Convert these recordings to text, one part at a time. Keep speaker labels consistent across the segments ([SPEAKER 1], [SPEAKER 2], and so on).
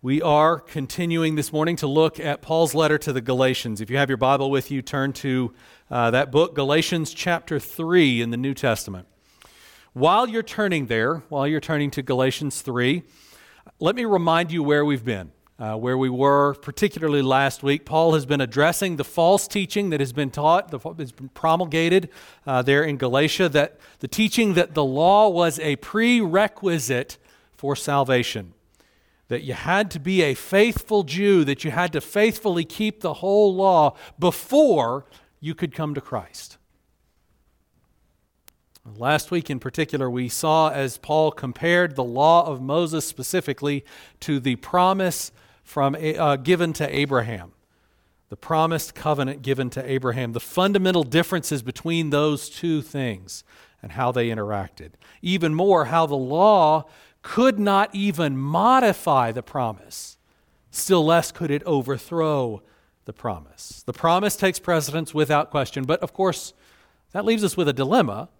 [SPEAKER 1] We are continuing this morning to look at Paul's letter to the Galatians. If you have your Bible with you, turn to uh, that book, Galatians chapter 3 in the New Testament. While you're turning there, while you're turning to Galatians 3, let me remind you where we've been. Uh, where we were, particularly last week, Paul has been addressing the false teaching that has been taught, that has been promulgated uh, there in Galatia, that the teaching that the law was a prerequisite for salvation that you had to be a faithful Jew, that you had to faithfully keep the whole law before you could come to Christ. Last week, in particular, we saw as Paul compared the law of Moses specifically to the promise from, uh, given to Abraham, the promised covenant given to Abraham, the fundamental differences between those two things and how they interacted. Even more, how the law could not even modify the promise, still less could it overthrow the promise. The promise takes precedence without question, but of course, that leaves us with a dilemma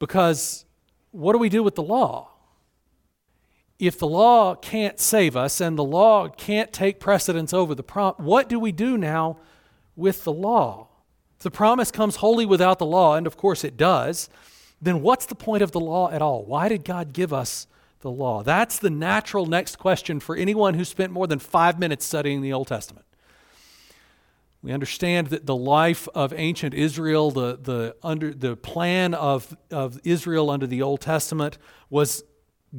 [SPEAKER 1] because what do we do with the law? If the law can't save us and the law can't take precedence over the promise, what do we do now with the law? the promise comes wholly without the law, and of course it does, then what's the point of the law at all? Why did God give us the law? That's the natural next question for anyone who spent more than five minutes studying the Old Testament. We understand that the life of ancient Israel, the, the, under, the plan of, of Israel under the Old Testament, was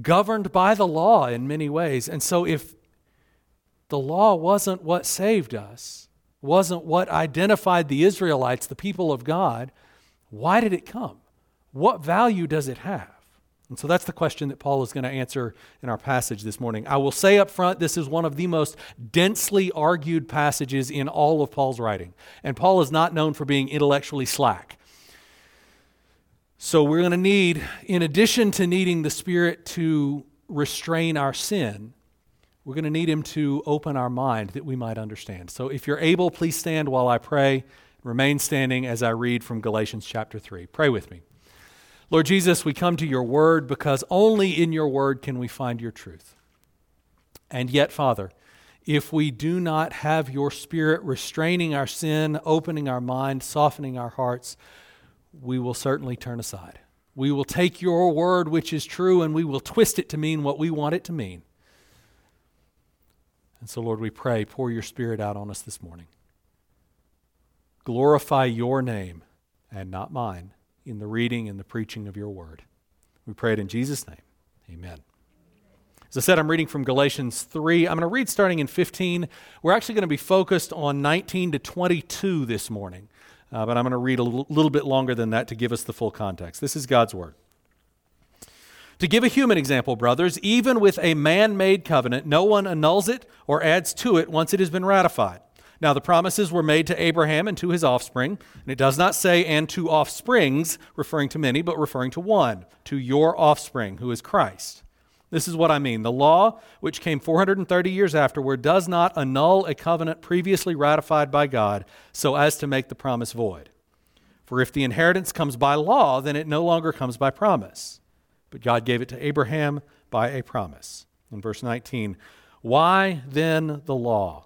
[SPEAKER 1] governed by the law in many ways. And so, if the law wasn't what saved us, wasn't what identified the Israelites, the people of God, why did it come? What value does it have? And so that's the question that Paul is going to answer in our passage this morning. I will say up front, this is one of the most densely argued passages in all of Paul's writing. And Paul is not known for being intellectually slack. So we're going to need, in addition to needing the Spirit to restrain our sin, we're going to need Him to open our mind that we might understand. So if you're able, please stand while I pray. Remain standing as I read from Galatians chapter 3. Pray with me. Lord Jesus, we come to your word because only in your word can we find your truth. And yet, Father, if we do not have your spirit restraining our sin, opening our mind, softening our hearts, we will certainly turn aside. We will take your word, which is true, and we will twist it to mean what we want it to mean. And so, Lord, we pray, pour your spirit out on us this morning. Glorify your name and not mine in the reading and the preaching of your word. We pray it in Jesus' name. Amen. As I said, I'm reading from Galatians 3. I'm going to read starting in 15. We're actually going to be focused on 19 to 22 this morning, uh, but I'm going to read a l- little bit longer than that to give us the full context. This is God's word. To give a human example, brothers, even with a man made covenant, no one annuls it or adds to it once it has been ratified. Now, the promises were made to Abraham and to his offspring, and it does not say, and to offsprings, referring to many, but referring to one, to your offspring, who is Christ. This is what I mean. The law, which came 430 years afterward, does not annul a covenant previously ratified by God so as to make the promise void. For if the inheritance comes by law, then it no longer comes by promise. But God gave it to Abraham by a promise. In verse 19, why then the law?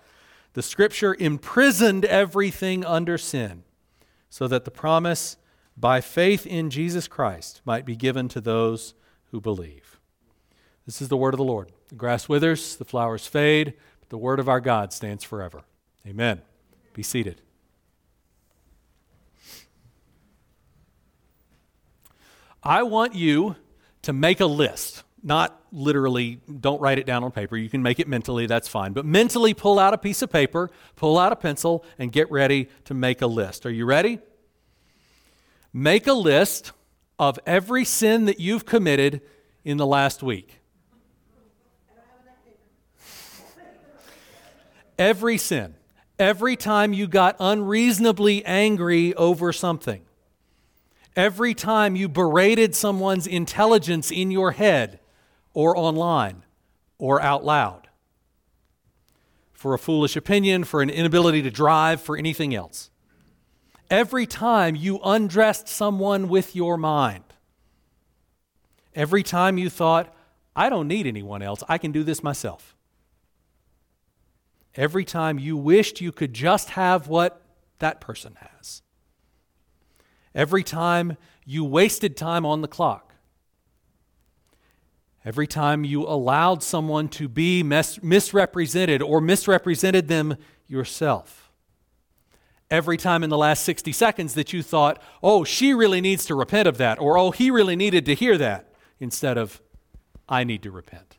[SPEAKER 1] the scripture imprisoned everything under sin so that the promise by faith in Jesus Christ might be given to those who believe. This is the word of the Lord. The grass withers, the flowers fade, but the word of our God stands forever. Amen. Be seated. I want you to make a list not literally, don't write it down on paper. You can make it mentally, that's fine. But mentally, pull out a piece of paper, pull out a pencil, and get ready to make a list. Are you ready? Make a list of every sin that you've committed in the last week. Every sin, every time you got unreasonably angry over something, every time you berated someone's intelligence in your head or online or out loud for a foolish opinion, for an inability to drive, for anything else. Every time you undressed someone with your mind, every time you thought, I don't need anyone else, I can do this myself. Every time you wished you could just have what that person has. Every time you wasted time on the clock. Every time you allowed someone to be mis- misrepresented or misrepresented them yourself. Every time in the last 60 seconds that you thought, oh, she really needs to repent of that, or oh, he really needed to hear that, instead of, I need to repent.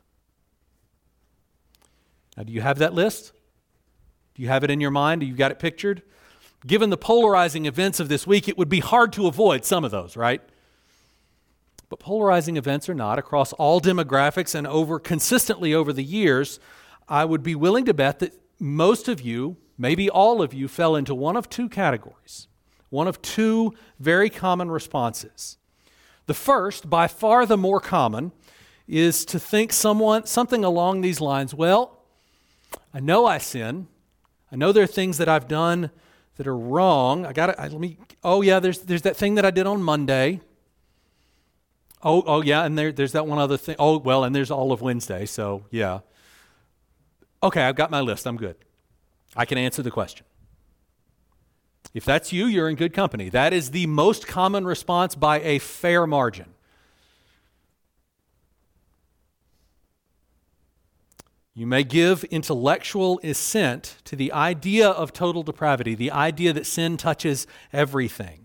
[SPEAKER 1] Now, do you have that list? Do you have it in your mind? Do you got it pictured? Given the polarizing events of this week, it would be hard to avoid some of those, right? But polarizing events or not, across all demographics and over consistently over the years, I would be willing to bet that most of you, maybe all of you, fell into one of two categories, one of two very common responses. The first, by far the more common, is to think someone something along these lines, well, I know I sin. I know there are things that I've done that are wrong. I got to let me Oh yeah, there's there's that thing that I did on Monday. Oh, oh yeah, and there, there's that one other thing. Oh, well, and there's all of Wednesday, so yeah. Okay, I've got my list. I'm good. I can answer the question. If that's you, you're in good company. That is the most common response by a fair margin. You may give intellectual assent to the idea of total depravity, the idea that sin touches everything.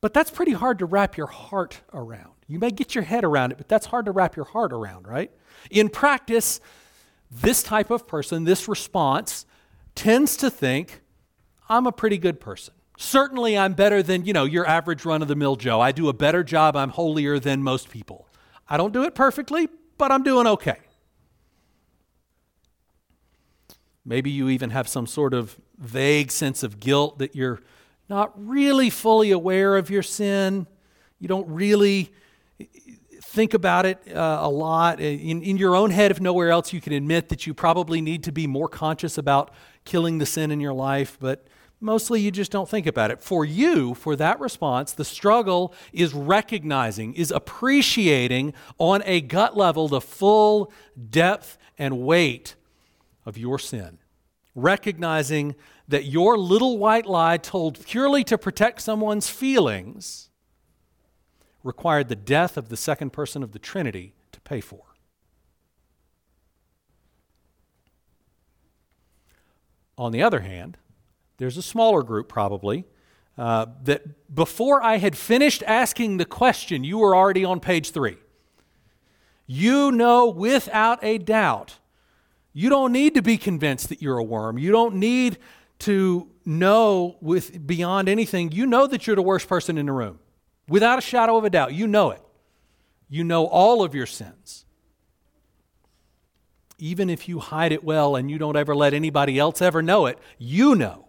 [SPEAKER 1] But that's pretty hard to wrap your heart around. You may get your head around it, but that's hard to wrap your heart around, right? In practice, this type of person, this response, tends to think, I'm a pretty good person. Certainly, I'm better than, you know, your average run of the mill Joe. I do a better job. I'm holier than most people. I don't do it perfectly, but I'm doing okay. Maybe you even have some sort of vague sense of guilt that you're not really fully aware of your sin. You don't really think about it uh, a lot. In, in your own head, if nowhere else, you can admit that you probably need to be more conscious about killing the sin in your life, but mostly you just don't think about it. For you, for that response, the struggle is recognizing, is appreciating on a gut level the full depth and weight of your sin, recognizing that your little white lie told purely to protect someone's feelings required the death of the second person of the Trinity to pay for. On the other hand, there's a smaller group probably uh, that before I had finished asking the question, you were already on page three. You know without a doubt you don't need to be convinced that you're a worm. You don't need to know with beyond anything. You know that you're the worst person in the room. Without a shadow of a doubt, you know it. You know all of your sins. Even if you hide it well and you don't ever let anybody else ever know it, you know.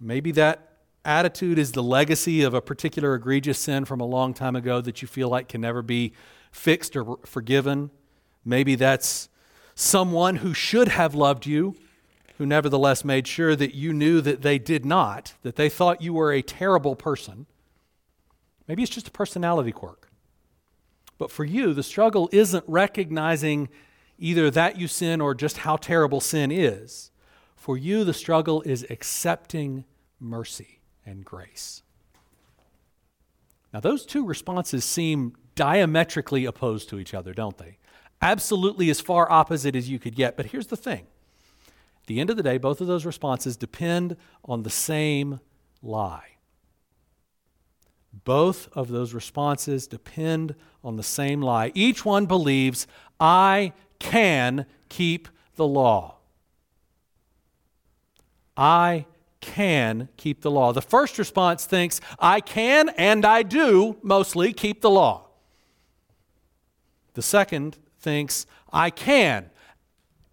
[SPEAKER 1] Maybe that attitude is the legacy of a particular egregious sin from a long time ago that you feel like can never be fixed or forgiven. Maybe that's someone who should have loved you, who nevertheless made sure that you knew that they did not, that they thought you were a terrible person. Maybe it's just a personality quirk. But for you, the struggle isn't recognizing either that you sin or just how terrible sin is. For you, the struggle is accepting mercy and grace. Now, those two responses seem diametrically opposed to each other, don't they? Absolutely as far opposite as you could get. But here's the thing at the end of the day, both of those responses depend on the same lie. Both of those responses depend on the same lie. Each one believes, I can keep the law. I can keep the law. The first response thinks, I can and I do mostly keep the law. The second thinks, I can.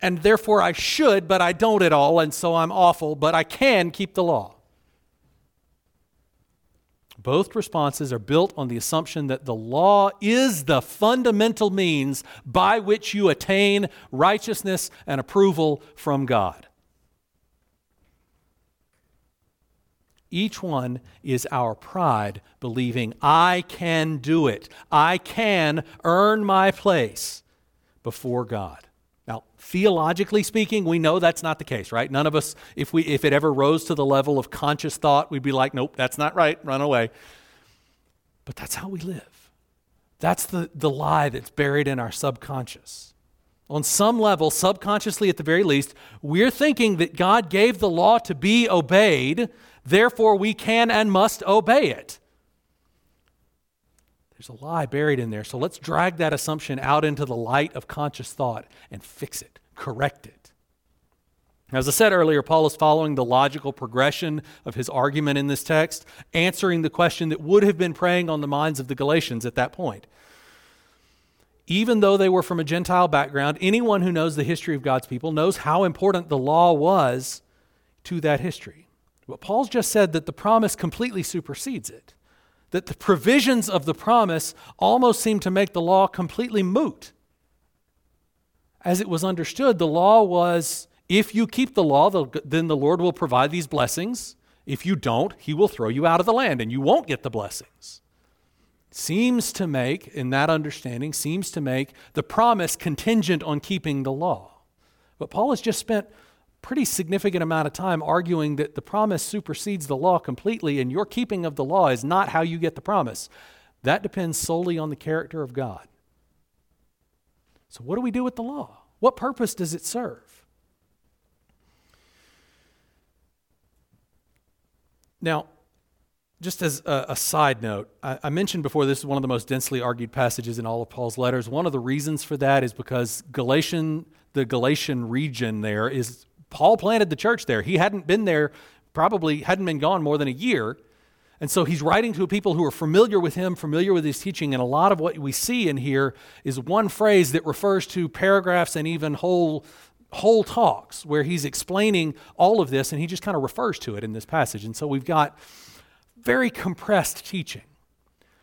[SPEAKER 1] And therefore I should, but I don't at all, and so I'm awful, but I can keep the law. Both responses are built on the assumption that the law is the fundamental means by which you attain righteousness and approval from God. Each one is our pride, believing, I can do it. I can earn my place before God. Now, theologically speaking, we know that's not the case, right? None of us, if, we, if it ever rose to the level of conscious thought, we'd be like, nope, that's not right, run away. But that's how we live. That's the, the lie that's buried in our subconscious. On some level, subconsciously at the very least, we're thinking that God gave the law to be obeyed Therefore, we can and must obey it. There's a lie buried in there. So let's drag that assumption out into the light of conscious thought and fix it, correct it. As I said earlier, Paul is following the logical progression of his argument in this text, answering the question that would have been preying on the minds of the Galatians at that point. Even though they were from a Gentile background, anyone who knows the history of God's people knows how important the law was to that history. But Paul's just said that the promise completely supersedes it, that the provisions of the promise almost seem to make the law completely moot. As it was understood, the law was if you keep the law, then the Lord will provide these blessings. If you don't, he will throw you out of the land and you won't get the blessings. Seems to make, in that understanding, seems to make the promise contingent on keeping the law. But Paul has just spent pretty significant amount of time arguing that the promise supersedes the law completely, and your keeping of the law is not how you get the promise. That depends solely on the character of God. So, what do we do with the law? What purpose does it serve? Now, just as a, a side note, I, I, mentioned before this is one of the most densely argued passages in all of Paul's letters. One of the reasons for that is because Galatian, the Galatian region there is Paul planted the church there. He hadn't been there, probably hadn't been gone more than a year. And so he's writing to people who are familiar with him, familiar with his teaching. And a lot of what we see in here is one phrase that refers to paragraphs and even whole, whole talks where he's explaining all of this and he just kind of refers to it in this passage. And so we've got very compressed teaching.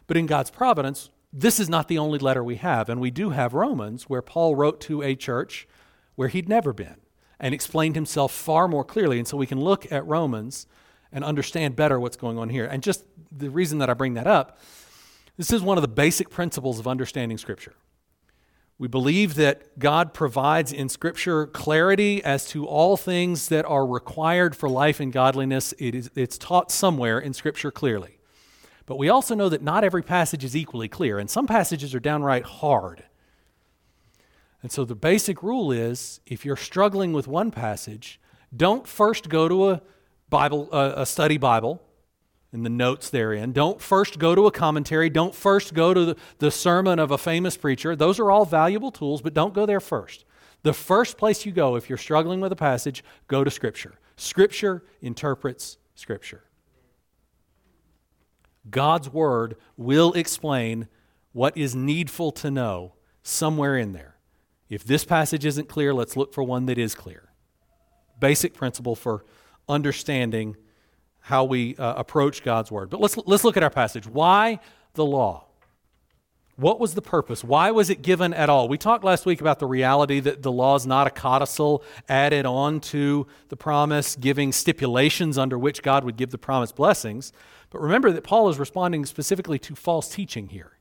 [SPEAKER 1] But in God's providence, this is not the only letter we have. And we do have Romans where Paul wrote to a church where he'd never been and explained himself far more clearly. And so we can look at Romans and understand better what's going on here. And just the reason that I bring that up, this is one of the basic principles of understanding Scripture. We believe that God provides in Scripture clarity as to all things that are required for life and godliness. It is, it's taught somewhere in Scripture clearly. But we also know that not every passage is equally clear, and some passages are downright hard. And so the basic rule is if you're struggling with one passage, don't first go to a Bible a study Bible and the notes therein. Don't first go to a commentary. Don't first go to the, the sermon of a famous preacher. Those are all valuable tools, but don't go there first. The first place you go if you're struggling with a passage, go to Scripture. Scripture interprets Scripture. God's Word will explain what is needful to know somewhere in there. If this passage isn't clear, let's look for one that is clear. Basic principle for understanding how we uh, approach God's word. But let's, let's look at our passage. Why the law? What was the purpose? Why was it given at all? We talked last week about the reality that the law is not a codicil added on to the promise, giving stipulations under which God would give the promised blessings. But remember that Paul is responding specifically to false teaching here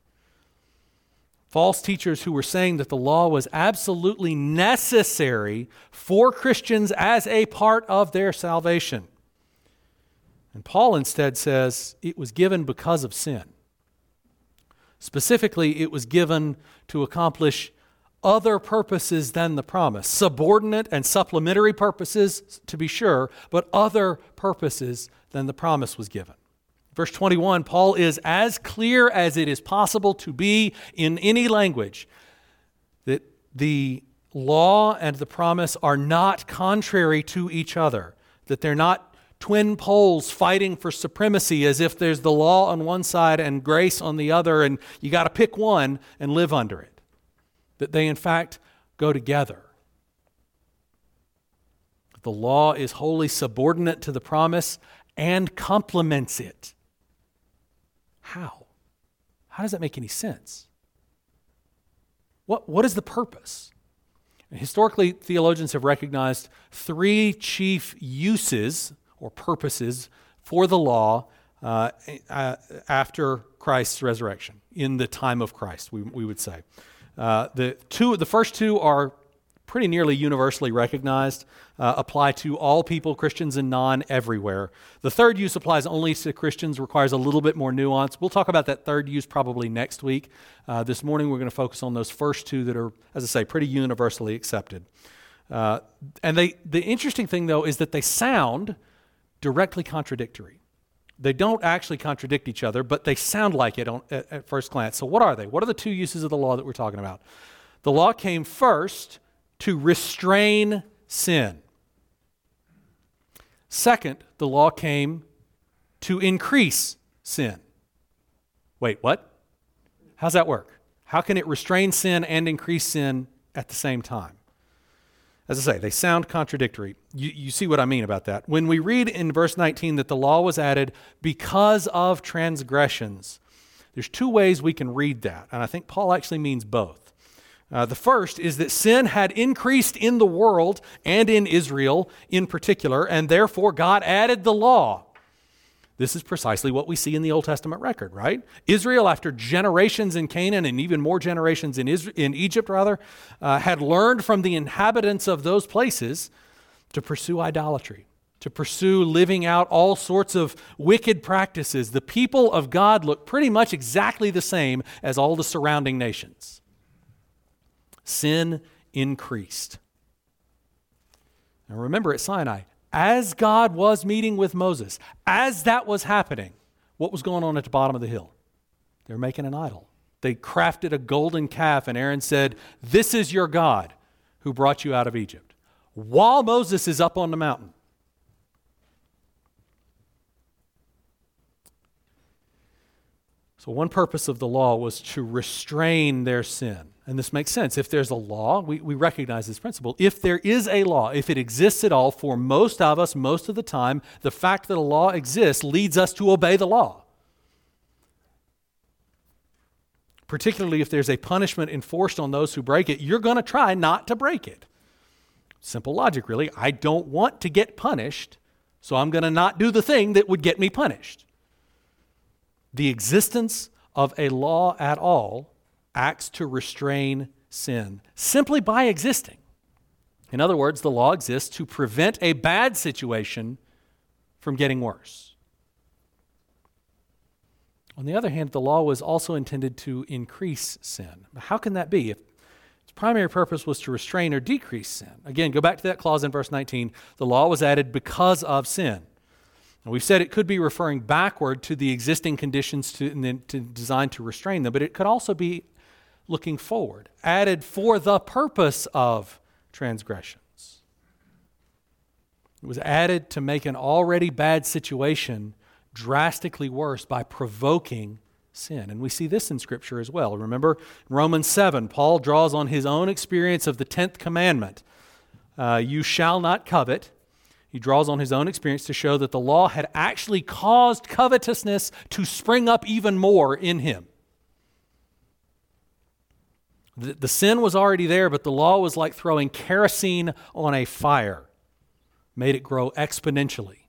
[SPEAKER 1] false teachers who were saying that the law was absolutely necessary for Christians as a part of their salvation. And Paul instead says it was given because of sin. Specifically, it was given to accomplish other purposes than the promise, subordinate and supplementary purposes, to be sure, but other purposes than the promise was given. Verse 21, Paul is as clear as it is possible to be in any language that the law and the promise are not contrary to each other, that they're not twin poles fighting for supremacy as if there's the law on one side and grace on the other, and you got to pick one and live under it. That they, in fact, go together. The law is wholly subordinate to the promise and complements it. How? How does that make any sense? What, what is the purpose? Historically, theologians have recognized three chief uses or purposes for the law uh, uh, after Christ's resurrection, in the time of Christ, we, we would say. Uh, the, two, the first two are pretty nearly universally recognized, uh, apply to all people, Christians and non, everywhere. The third use applies only to Christians, requires a little bit more nuance. We'll talk about that third use probably next week. Uh, this morning, we're going to focus on those first two that are, as I say, pretty universally accepted. Uh, and they, the interesting thing, though, is that they sound directly contradictory. They don't actually contradict each other, but they sound like it on, at, at first glance. So, what are they? What are the two uses of the law that we're talking about? The law came first to restrain sin. Second, the law came to increase sin. Wait, what? How's that work? How can it restrain sin and increase sin at the same time? As I say, they sound contradictory. You, you see what I mean about that. When we read in verse 19 that the law was added because of transgressions, there's two ways we can read that, and I think Paul actually means both. Uh, the first is that sin had increased in the world and in Israel in particular, and therefore God added the law. This is precisely what we see in the Old Testament record, right? Israel, after generations in Canaan and even more generations in, Israel, in Egypt, rather, uh, had learned from the inhabitants of those places to pursue idolatry, to pursue living out all sorts of wicked practices. The people of God look pretty much exactly the same as all the surrounding nations sin increased. Now remember at Sinai, as God was meeting with Moses, as that was happening, what was going on at the bottom of the hill? They were making an idol. They crafted a golden calf, and Aaron said, This is your God who brought you out of Egypt. While Moses is up on the mountain. So, one purpose of the law was to restrain their sin. And this makes sense. If there's a law, we, we recognize this principle. If there is a law, if it exists at all, for most of us, most of the time, the fact that a law exists leads us to obey the law. Particularly if there's a punishment enforced on those who break it, you're going to try not to break it. Simple logic, really. I don't want to get punished, so I'm going to not do the thing that would get me punished. The existence of a law at all acts to restrain sin simply by existing. In other words, the law exists to prevent a bad situation from getting worse. On the other hand, the law was also intended to increase sin. How can that be? If its primary purpose was to restrain or decrease sin. Again, go back to that clause in verse 19. The law was added because of sin. And we've said it could be referring backward to the existing conditions to, to, designed to restrain them, but it could also be looking forward, added for the purpose of transgressions. It was added to make an already bad situation drastically worse by provoking sin. And we see this in Scripture as well. Remember, Romans 7, Paul draws on his own experience of the 10th commandment uh, You shall not covet. He draws on his own experience to show that the law had actually caused covetousness to spring up even more in him. The, the sin was already there, but the law was like throwing kerosene on a fire, made it grow exponentially.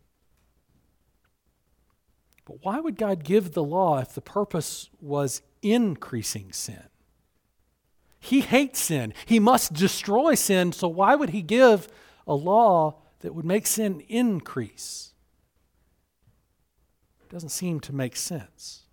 [SPEAKER 1] But why would God give the law if the purpose was increasing sin? He hates sin. He must destroy sin, so why would He give a law that would make sin increase? It doesn't seem to make sense.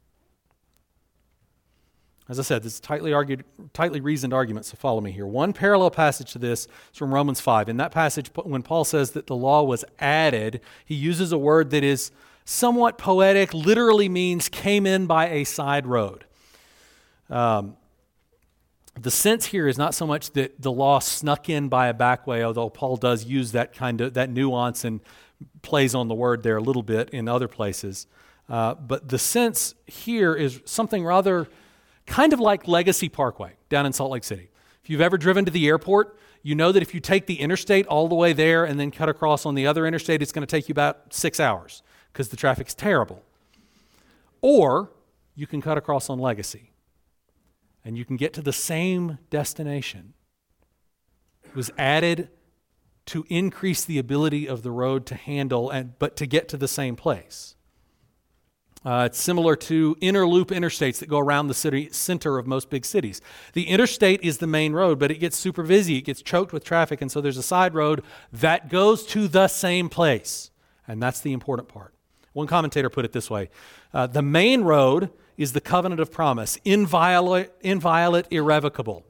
[SPEAKER 1] As I said, this is tightly argued, tightly reasoned argument, so follow me here. One parallel passage to this is from Romans 5. In that passage, when Paul says that the law was added, he uses a word that is somewhat poetic, literally means came in by a side road. Um, the sense here is not so much that the law snuck in by a back way, although Paul does use that kind of that nuance and plays on the word there a little bit in other places. Uh, but the sense here is something rather kind of like Legacy Parkway down in Salt Lake City. If you've ever driven to the airport, you know that if you take the interstate all the way there and then cut across on the other interstate, it's going to take you about six hours because the traffic's terrible. Or you can cut across on Legacy and you can get to the same destination. It was added to increase the ability of the road to handle and but to get to the same place. Uh, it's similar to inner loop interstates that go around the city center of most big cities. The interstate is the main road, but it gets super busy. It gets choked with traffic, and so there's a side road that goes to the same place. And that's the important part. One commentator put it this way uh, The main road is the covenant of promise, inviolate, inviolate, irrevocable.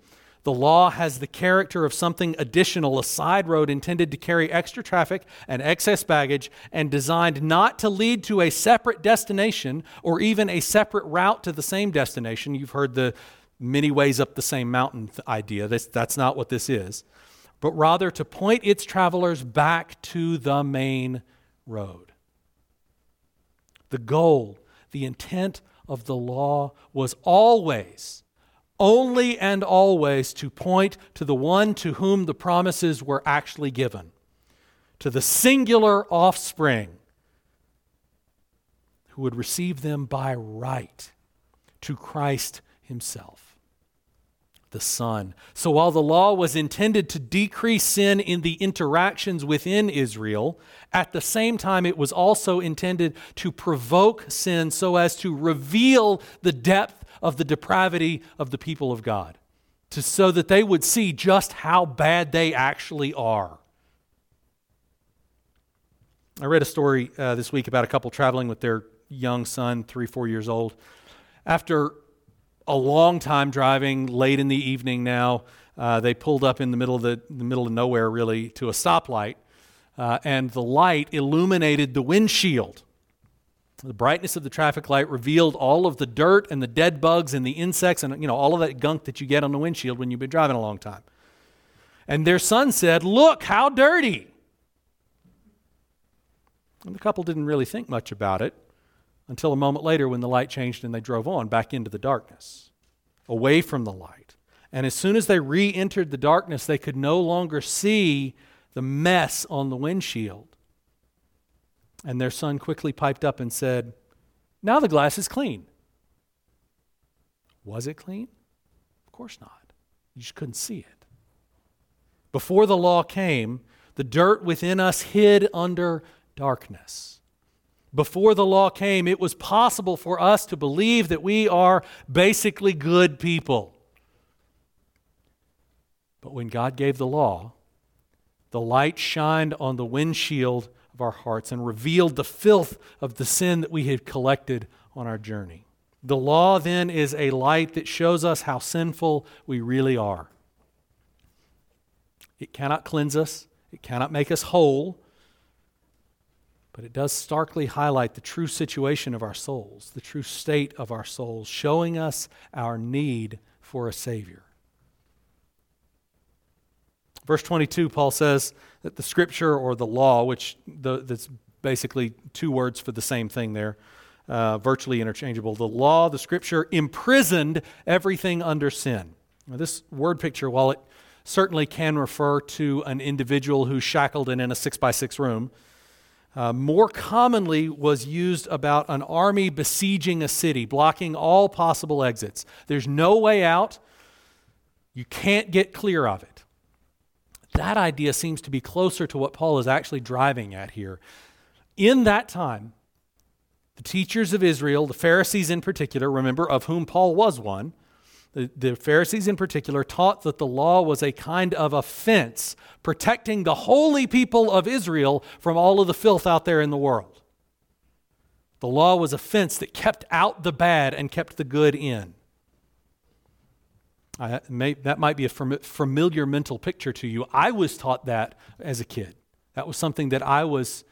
[SPEAKER 1] The law has the character of something additional, a side road intended to carry extra traffic and excess baggage, and designed not to lead to a separate destination or even a separate route to the same destination. You've heard the many ways up the same mountain idea. That's, that's not what this is. But rather to point its travelers back to the main road. The goal, the intent of the law was always only and always to point to the one to whom the promises were actually given, to the singular offspring who would receive them by right, to Christ Himself, the Son. So while the law was intended to decrease sin in the interactions within Israel, at the same time it was also intended to provoke sin so as to reveal the depth of the depravity of the people of God, to, so that they would see just how bad they actually are. I read a story uh, this week about a couple traveling with their young son, three, four years old. After a long time driving, late in the evening now, uh, they pulled up in the middle of the, the middle of nowhere, really, to a stoplight, uh, and the light illuminated the windshield the brightness of the traffic light revealed all of the dirt and the dead bugs and the insects and you know all of that gunk that you get on the windshield when you've been driving a long time. And their son said, "Look how dirty." And the couple didn't really think much about it until a moment later when the light changed and they drove on back into the darkness, away from the light. And as soon as they re entered the darkness, they could no longer see the mess on the windshield. And their son quickly piped up and said, Now the glass is clean. Was it clean? Of course not. You just couldn't see it. Before the law came, the dirt within us hid under darkness. Before the law came, it was possible for us to believe that we are basically good people. But when God gave the law, the light shined on the windshield of our hearts and revealed the filth of the sin that we had collected on our journey. The law then is a light that shows us how sinful we really are. It cannot cleanse us, it cannot make us whole, but it does starkly highlight the true situation of our souls, the true state of our souls, showing us our need for a Savior. Verse 22, Paul says that the scripture or the law, which the, that's basically two words for the same thing there, uh, virtually interchangeable. The law, the scripture, imprisoned everything under sin. Now, this word picture, while it certainly can refer to an individual who's shackled and in a six by six room, uh, more commonly was used about an army besieging a city, blocking all possible exits. There's no way out. You can't get clear of it. That idea seems to be closer to what Paul is actually driving at here. In that time, the teachers of Israel, the Pharisees in particular, remember, of whom Paul was one, the, the, Pharisees in particular taught that the law was a kind of a fence protecting the holy people of Israel from all of the filth out there in the world. The law was a fence that kept out the bad and kept the good in. May, that might be a familiar mental picture to you. I was taught that as a kid. That was something that I was,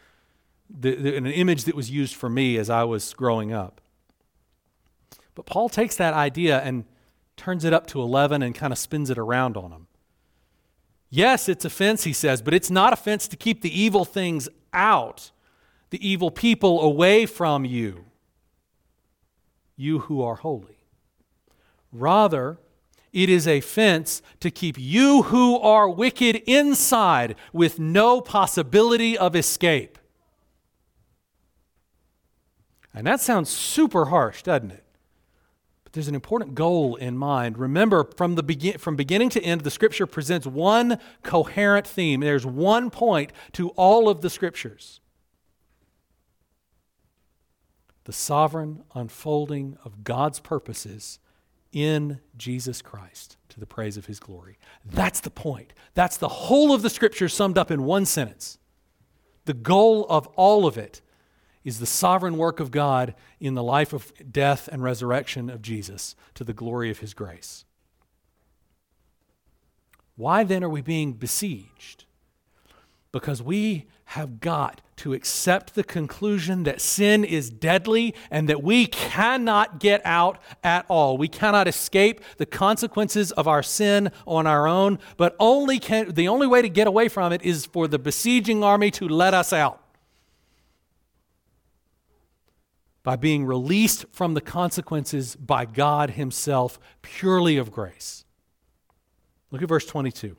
[SPEAKER 1] the, the, an image that was used for me as I was growing up. But Paul takes that idea and turns it up to 11 and kind of spins it around on them. Yes, it's offense, he says, but it's not offense to keep the evil things out, the evil people away from you, you who are holy. Rather, it is a fence to keep you who are wicked inside with no possibility of escape. And that sounds super harsh, doesn't it? But there's an important goal in mind. Remember, from, the begin- from beginning to end, the scripture presents one coherent theme. There's one point to all of the scriptures the sovereign unfolding of God's purposes in Jesus Christ to the praise of his glory. That's the point. That's the whole of the scripture summed up in one sentence. The goal of all of it is the sovereign work of God in the life of death and resurrection of Jesus to the glory of his grace. Why then are we being besieged? Because we have got to accept the conclusion that sin is deadly and that we cannot get out at all. We cannot escape the consequences of our sin on our own, but only can, the only way to get away from it is for the besieging army to let us out. by being released from the consequences by God Himself, purely of grace. Look at verse 22.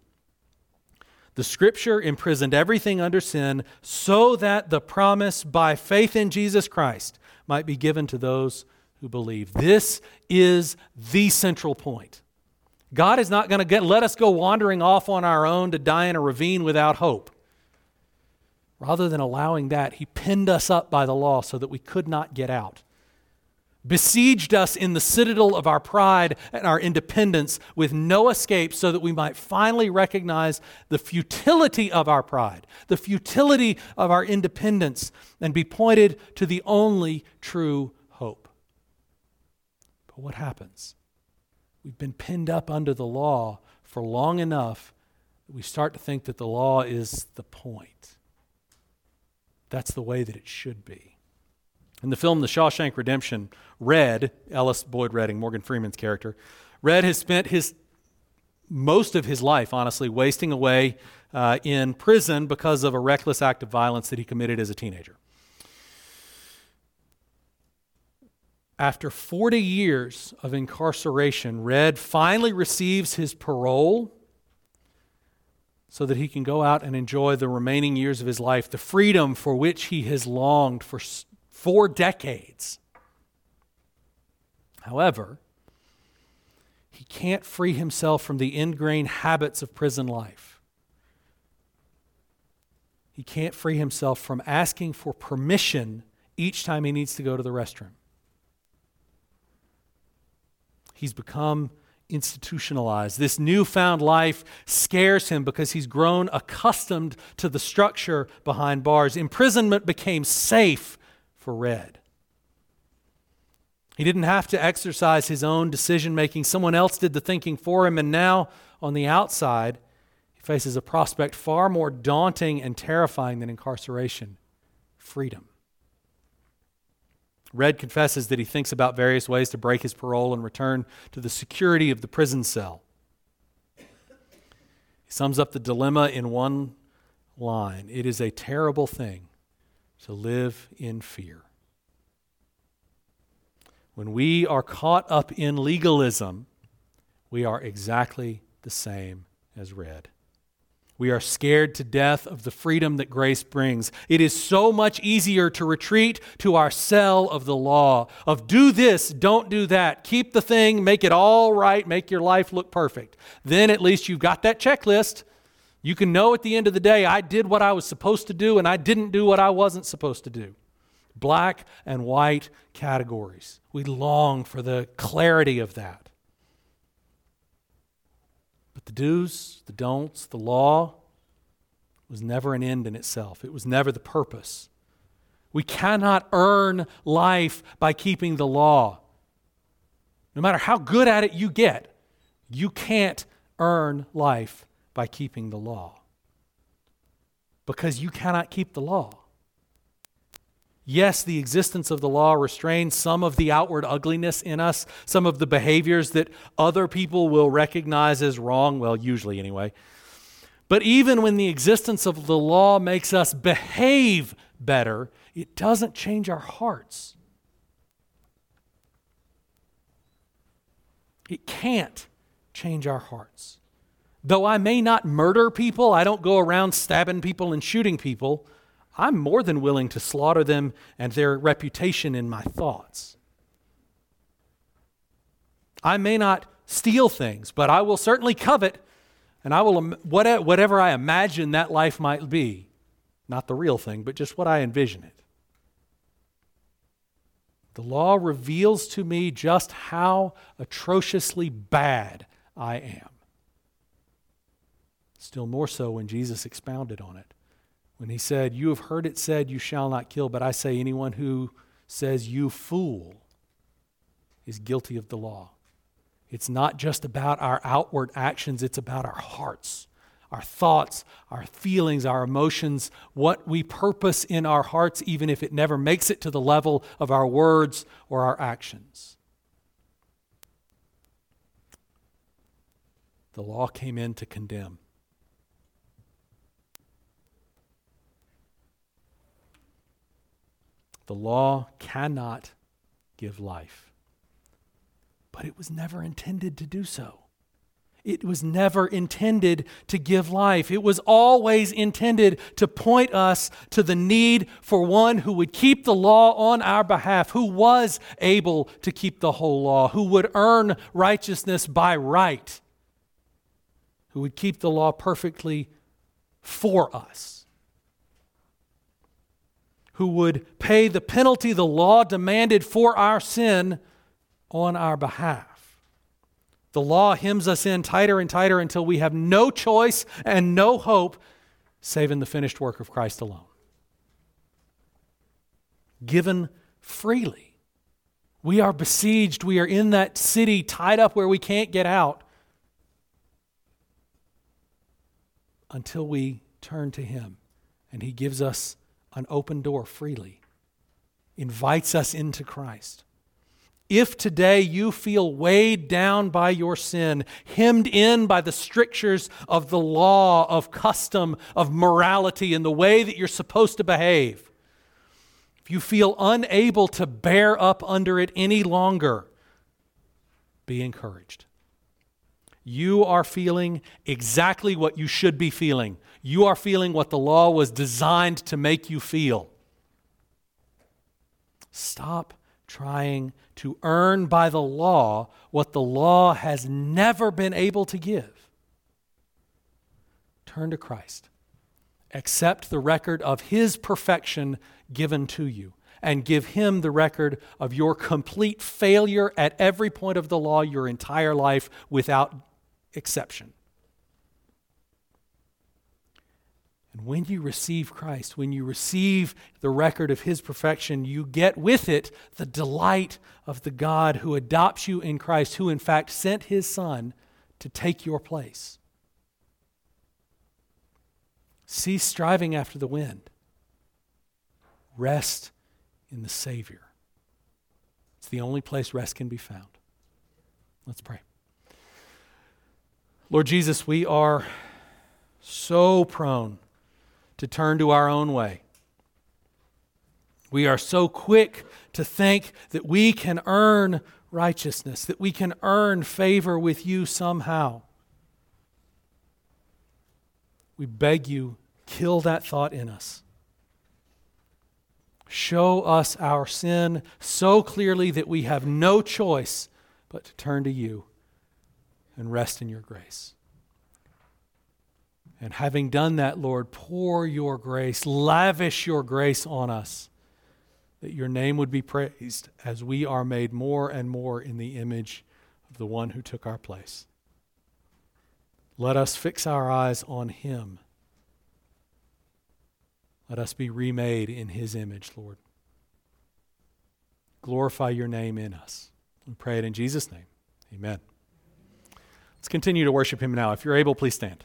[SPEAKER 1] The scripture imprisoned everything under sin so that the promise by faith in Jesus Christ might be given to those who believe. This is the central point. God is not going to let us go wandering off on our own to die in a ravine without hope. Rather than allowing that, he pinned us up by the law so that we could not get out. Besieged us in the citadel of our pride and our independence with no escape so that we might finally recognize the futility of our pride, the futility of our independence, and be pointed to the only true hope. But what happens? We've been pinned up under the law for long enough that we start to think that the law is the point. That's the way that it should be. In the film The Shawshank Redemption, Red, Ellis Boyd Redding, Morgan Freeman's character, Red has spent his most of his life, honestly, wasting away uh, in prison because of a reckless act of violence that he committed as a teenager. After 40 years of incarceration, Red finally receives his parole so that he can go out and enjoy the remaining years of his life, the freedom for which he has longed for four decades. However, he can't free himself from the ingrained habits of prison life. He can't free himself from asking for permission each time he needs to go to the restroom. He's become institutionalized. This newfound life scares him because he's grown accustomed to the structure behind bars. Imprisonment became safe for Red. He didn't have to exercise his own decision making, someone else did the thinking for him, and now on the outside, he faces a prospect far more daunting and terrifying than incarceration freedom. Red confesses that he thinks about various ways to break his parole and return to the security of the prison cell. He sums up the dilemma in one line It is a terrible thing to live in fear. When we are caught up in legalism, we are exactly the same as Red. We are scared to death of the freedom that grace brings. It is so much easier to retreat to our cell of the law, of do this, don't do that, keep the thing, make it all right, make your life look perfect. Then at least you've got that checklist. You can know at the end of the day, I did what I was supposed to do and I didn't do what I wasn't supposed to do. Black and white categories. We long for the clarity of that. But the do's, the don'ts, the law was never an end in itself, it was never the purpose. We cannot earn life by keeping the law. No matter how good at it you get, you can't earn life by keeping the law. Because you cannot keep the law. Yes, the existence of the law restrains some of the outward ugliness in us, some of the behaviors that other people will recognize as wrong, well, usually anyway. But even when the existence of the law makes us behave better, it doesn't change our hearts. It can't change our hearts. Though I may not murder people, I don't go around stabbing people and shooting people, I'm more than willing to slaughter them and their reputation in my thoughts. I may not steal things, but I will certainly covet, and I will, whatever I imagine that life might be, not the real thing, but just what I envision it. The law reveals to me just how atrociously bad I am. Still more so when Jesus expounded on it. When he said, You have heard it said, You shall not kill, but I say, anyone who says, You fool, is guilty of the law. It's not just about our outward actions, it's about our hearts, our thoughts, our feelings, our emotions, what we purpose in our hearts, even if it never makes it to the level of our words or our actions. The law came in to condemn. The law cannot give life. But it was never intended to do so. It was never intended to give life. It was always intended to point us to the need for one who would keep the law on our behalf, who was able to keep the whole law, who would earn righteousness by right, who would keep the law perfectly for us who would pay the penalty the law demanded for our sin on our behalf. The law hems us in tighter and tighter until we have no choice and no hope save in the finished work of Christ alone. Given freely. We are besieged. We are in that city tied up where we can't get out until we turn to Him and He gives us an open door freely, invites us into Christ. If today you feel weighed down by your sin, hemmed in by the strictures of the law, of custom, of morality, and the way that you're supposed to behave, if you feel unable to bear up under it any longer, be encouraged. You are feeling exactly what you should be feeling you are feeling what the law was designed to make you feel. Stop trying to earn by the law what the law has never been able to give. Turn to Christ. Accept the record of His perfection given to you and give Him the record of your complete failure at every point of the law your entire life without exception. And when you receive Christ, when you receive the record of his perfection, you get with it the delight of the God who adopts you in Christ, who in fact sent his Son to take your place. Cease striving after the wind. Rest in the Savior. It's the only place rest can be found. Let's pray. Lord Jesus, we are so prone to turn to our own way. We are so quick to think that we can earn righteousness, that we can earn favor with you somehow. We beg you, kill that thought in us. Show us our sin so clearly that we have no choice but to turn to you and rest in your grace. And having done that, Lord, pour your grace, lavish your grace on us, that your name would be praised as we are made more and more in the image of the one who took our place. Let us fix our eyes on him. Let us be remade in his image, Lord. Glorify your name in us. We pray it in Jesus' name. Amen. Let's continue to worship him now. If you're able, please stand.